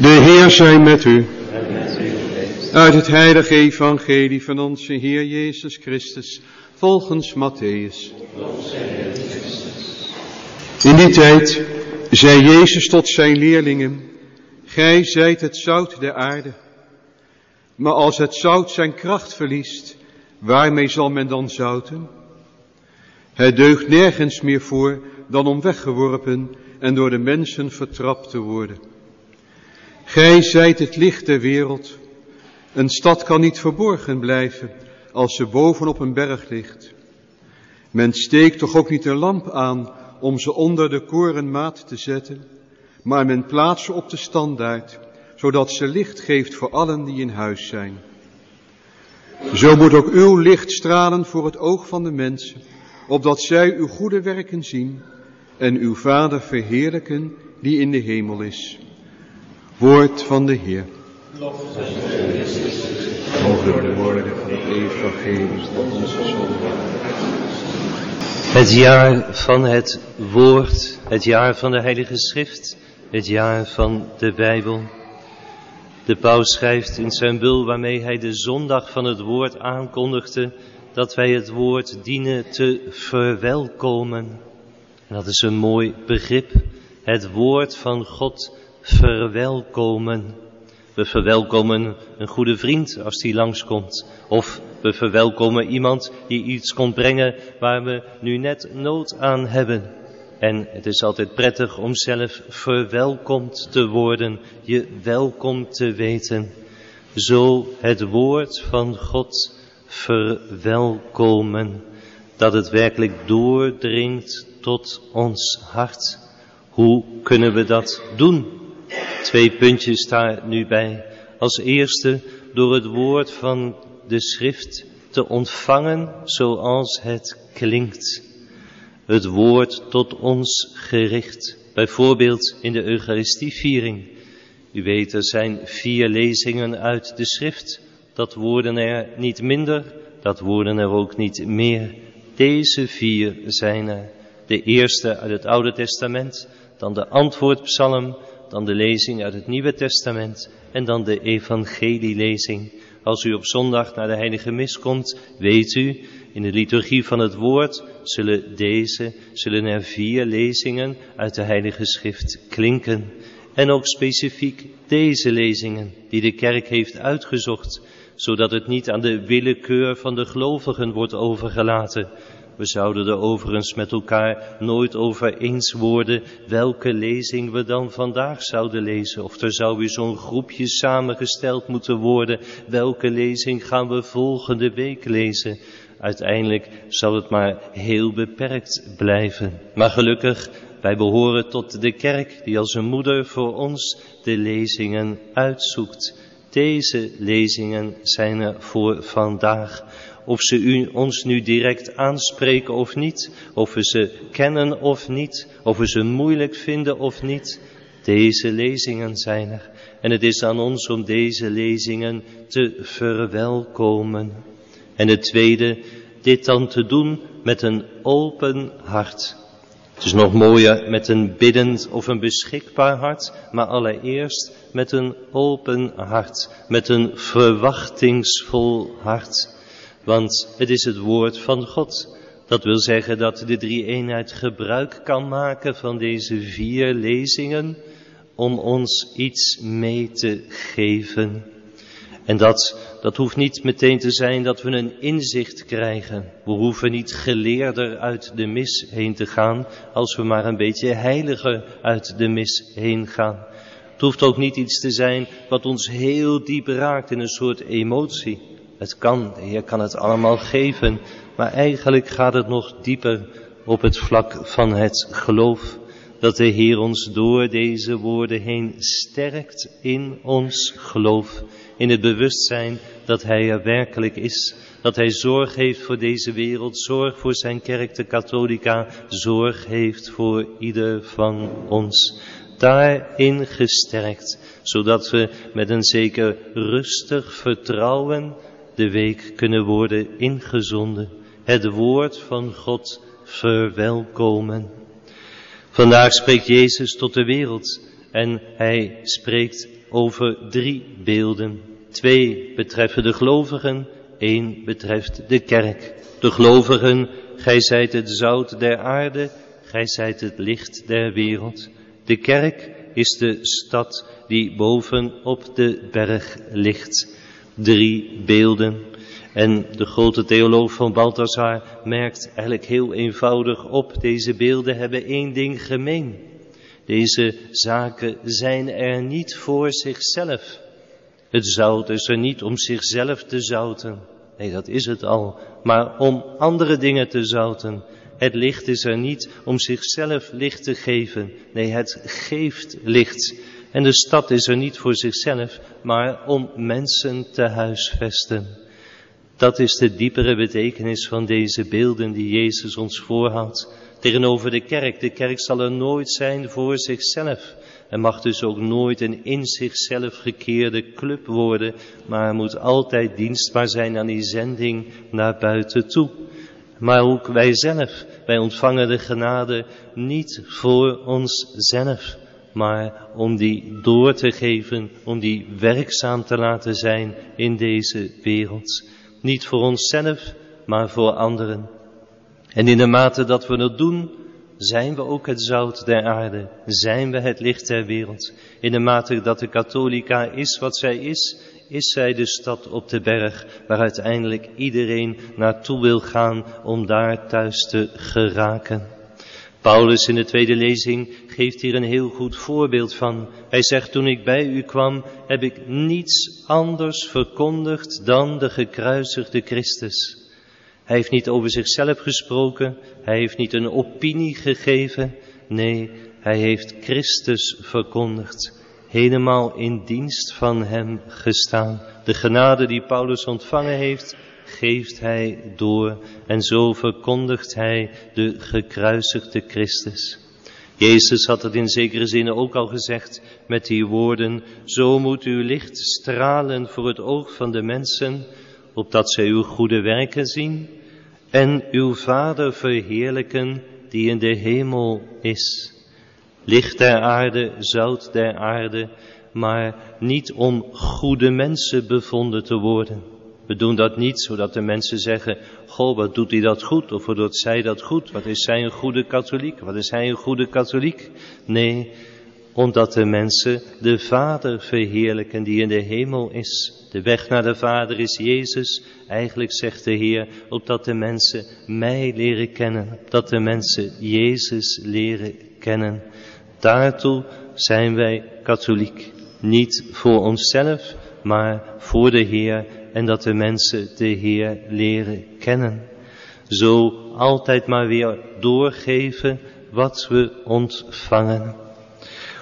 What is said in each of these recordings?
De Heer zij met u. Uit het heilige evangelie van onze Heer Jezus Christus, volgens Matthäus. In die tijd zei Jezus tot zijn leerlingen, Gij zijt het zout der aarde. Maar als het zout zijn kracht verliest, waarmee zal men dan zouten? Het deugt nergens meer voor dan om weggeworpen en door de mensen vertrapt te worden. Gij zijt het licht der wereld. Een stad kan niet verborgen blijven als ze bovenop een berg ligt. Men steekt toch ook niet een lamp aan om ze onder de korenmaat te zetten, maar men plaatst ze op de standaard, zodat ze licht geeft voor allen die in huis zijn. Zo moet ook uw licht stralen voor het oog van de mensen, opdat zij uw goede werken zien en uw Vader verheerlijken die in de hemel is. Woord van de Heer. Over de woorden van het evangelie van onze. Het jaar van het woord, het jaar van de Heilige Schrift, het jaar van de Bijbel. De paus schrijft in zijn bul waarmee hij de zondag van het woord aankondigde, dat wij het woord dienen te verwelkomen. En dat is een mooi begrip, het woord van God verwelkomen. We verwelkomen een goede vriend als die langskomt. Of we verwelkomen iemand die iets komt brengen waar we nu net nood aan hebben. En het is altijd prettig om zelf verwelkomd te worden, je welkom te weten. Zo het woord van God verwelkomen, dat het werkelijk doordringt tot ons hart. Hoe kunnen we dat doen? Twee puntjes daar nu bij. Als eerste door het woord van de schrift te ontvangen zoals het klinkt. Het woord tot ons gericht. Bijvoorbeeld in de Eucharistieviering. U weet, er zijn vier lezingen uit de schrift. Dat worden er niet minder, dat worden er ook niet meer. Deze vier zijn er. De eerste uit het Oude Testament, dan de antwoordpsalm, dan de lezing uit het Nieuwe Testament en dan de evangelielezing. Als u op zondag naar de heilige mis komt, weet u, in de liturgie van het woord zullen deze, zullen er vier lezingen uit de heilige schrift klinken. En ook specifiek deze lezingen die de kerk heeft uitgezocht, zodat het niet aan de willekeur van de gelovigen wordt overgelaten, we zouden er overigens met elkaar nooit over eens worden welke lezing we dan vandaag zouden lezen. Of er zou weer zo'n groepje samengesteld moeten worden. Welke lezing gaan we volgende week lezen? Uiteindelijk zal het maar heel beperkt blijven. Maar gelukkig, wij behoren tot de kerk die als een moeder voor ons de lezingen uitzoekt. Deze lezingen zijn er voor vandaag of ze u, ons nu direct aanspreken of niet, of we ze kennen of niet, of we ze moeilijk vinden of niet. Deze lezingen zijn er. En het is aan ons om deze lezingen te verwelkomen. En het tweede, dit dan te doen met een open hart. Het is nog mooier met een biddend of een beschikbaar hart, maar allereerst met een open hart, met een verwachtingsvol hart. Want het is het woord van God. Dat wil zeggen dat de drie eenheid gebruik kan maken van deze vier lezingen om ons iets mee te geven. En dat, dat hoeft niet meteen te zijn dat we een inzicht krijgen. We hoeven niet geleerder uit de mis heen te gaan, als we maar een beetje heiliger uit de mis heen gaan. Het hoeft ook niet iets te zijn wat ons heel diep raakt in een soort emotie. Het kan, de Heer kan het allemaal geven, maar eigenlijk gaat het nog dieper op het vlak van het geloof. Dat de Heer ons door deze woorden heen sterkt in ons geloof. In het bewustzijn dat Hij er werkelijk is. Dat Hij zorg heeft voor deze wereld, zorg voor zijn kerk, de katholica, zorg heeft voor ieder van ons. Daarin gesterkt, zodat we met een zeker rustig vertrouwen de week kunnen worden ingezonden. Het woord van God verwelkomen. Vandaag spreekt Jezus tot de wereld en hij spreekt over drie beelden. Twee betreffen de gelovigen, één betreft de kerk. De gelovigen, gij zijt het zout der aarde, gij zijt het licht der wereld. De kerk is de stad die boven op de berg ligt. Drie beelden. En de grote theoloog van Balthasar merkt eigenlijk heel eenvoudig op, deze beelden hebben één ding gemeen. Deze zaken zijn er niet voor zichzelf. Het zout is er niet om zichzelf te zouten. Nee, dat is het al. Maar om andere dingen te zouten. Het licht is er niet om zichzelf licht te geven. Nee, het geeft licht. En de stad is er niet voor zichzelf, maar om mensen te huisvesten. Dat is de diepere betekenis van deze beelden die Jezus ons voorhoudt. Tegenover de kerk. De kerk zal er nooit zijn voor zichzelf. En mag dus ook nooit een in zichzelf gekeerde club worden, maar moet altijd dienstbaar zijn aan die zending naar buiten toe. Maar ook wij zelf, wij ontvangen de genade niet voor onszelf, maar om die door te geven, om die werkzaam te laten zijn in deze wereld. Niet voor onszelf, maar voor anderen. En in de mate dat we het doen, zijn we ook het zout der aarde, zijn we het licht der wereld. In de mate dat de katholica is wat zij is, is zij de stad op de berg waar uiteindelijk iedereen naartoe wil gaan om daar thuis te geraken. Paulus in de tweede lezing geeft hier een heel goed voorbeeld van. Hij zegt, toen ik bij u kwam, heb ik niets anders verkondigd dan de gekruisigde Christus. Hij heeft niet over zichzelf gesproken, hij heeft niet een opinie gegeven, nee, hij heeft Christus verkondigd, helemaal in dienst van hem gestaan. De genade die Paulus ontvangen heeft, geeft hij door en zo verkondigt hij de gekruisigde Christus. Jezus had het in zekere zin ook al gezegd met die woorden, zo moet uw licht stralen voor het oog van de mensen, opdat zij uw goede werken zien en uw Vader verheerlijken die in de hemel is. Licht der aarde, zout der aarde, maar niet om goede mensen bevonden te worden. We doen dat niet zodat de mensen zeggen, goh, wat doet hij dat goed? Of wat doet zij dat goed? Wat is zij een goede katholiek? Wat is hij een goede katholiek? Nee, omdat de mensen de Vader verheerlijken die in de hemel is. De weg naar de Vader is Jezus. Eigenlijk zegt de Heer, opdat de mensen mij leren kennen. Dat de mensen Jezus leren kennen. Daartoe zijn wij katholiek. Niet voor onszelf, maar voor de Heer en dat de mensen de Heer leren kennen. Zo altijd maar weer doorgeven wat we ontvangen.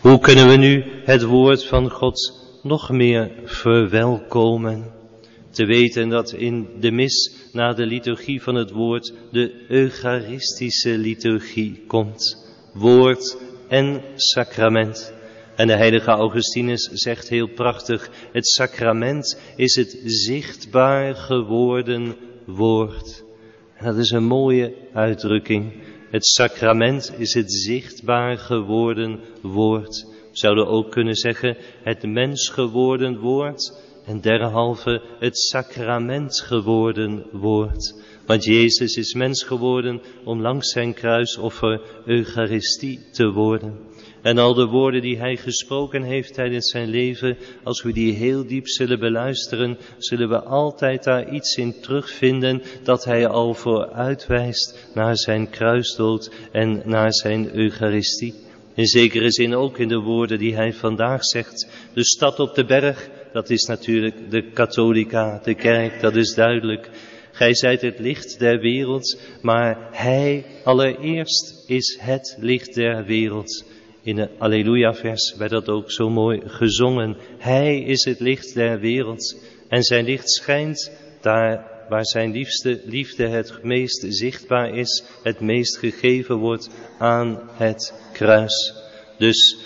Hoe kunnen we nu het woord van God nog meer verwelkomen? Te weten dat in de mis na de liturgie van het woord de eucharistische liturgie komt. Woord en sacrament. En de heilige Augustinus zegt heel prachtig, het sacrament is het zichtbaar geworden woord. Dat is een mooie uitdrukking. Het sacrament is het zichtbaar geworden woord. We zouden ook kunnen zeggen het mens geworden woord en derhalve het sacrament geworden woord. Want Jezus is mens geworden om langs zijn kruisoffer Eucharistie te worden. En al de woorden die hij gesproken heeft tijdens zijn leven, als we die heel diep zullen beluisteren, zullen we altijd daar iets in terugvinden dat hij al vooruitwijst naar zijn kruisdood en naar zijn Eucharistie. In zekere zin ook in de woorden die hij vandaag zegt. De stad op de berg, dat is natuurlijk de katholica, de kerk, dat is duidelijk. Gij zijt het licht der wereld, maar hij allereerst is het licht der wereld. In de Alleluia-vers werd dat ook zo mooi gezongen. Hij is het licht der wereld en zijn licht schijnt daar waar zijn liefste liefde het meest zichtbaar is, het meest gegeven wordt aan het kruis. Dus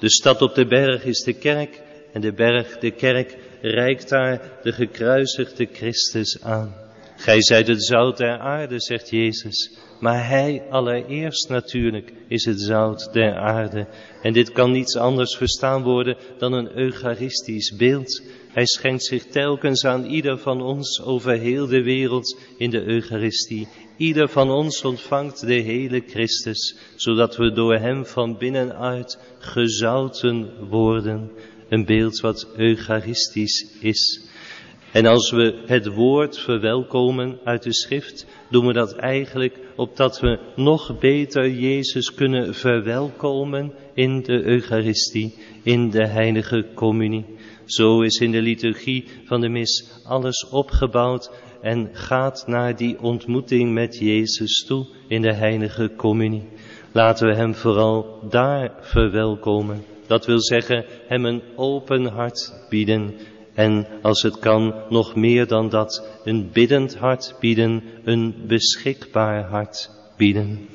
de stad op de berg is de kerk en de berg, de kerk, reikt daar de gekruisigde Christus aan. Gij zijt het zout der aarde, zegt Jezus. Maar Hij allereerst natuurlijk is het zout der aarde. En dit kan niets anders verstaan worden dan een eucharistisch beeld. Hij schenkt zich telkens aan ieder van ons over heel de wereld in de Eucharistie. Ieder van ons ontvangt de hele Christus, zodat we door Hem van binnenuit gezouten worden. Een beeld wat eucharistisch is. En als we het woord verwelkomen uit de schrift, doen we dat eigenlijk opdat we nog beter Jezus kunnen verwelkomen in de Eucharistie, in de heilige communie. Zo is in de liturgie van de mis alles opgebouwd en gaat naar die ontmoeting met Jezus toe in de heilige communie. Laten we Hem vooral daar verwelkomen. Dat wil zeggen, Hem een open hart bieden en als het kan, nog meer dan dat, een biddend hart bieden, een beschikbaar hart bieden.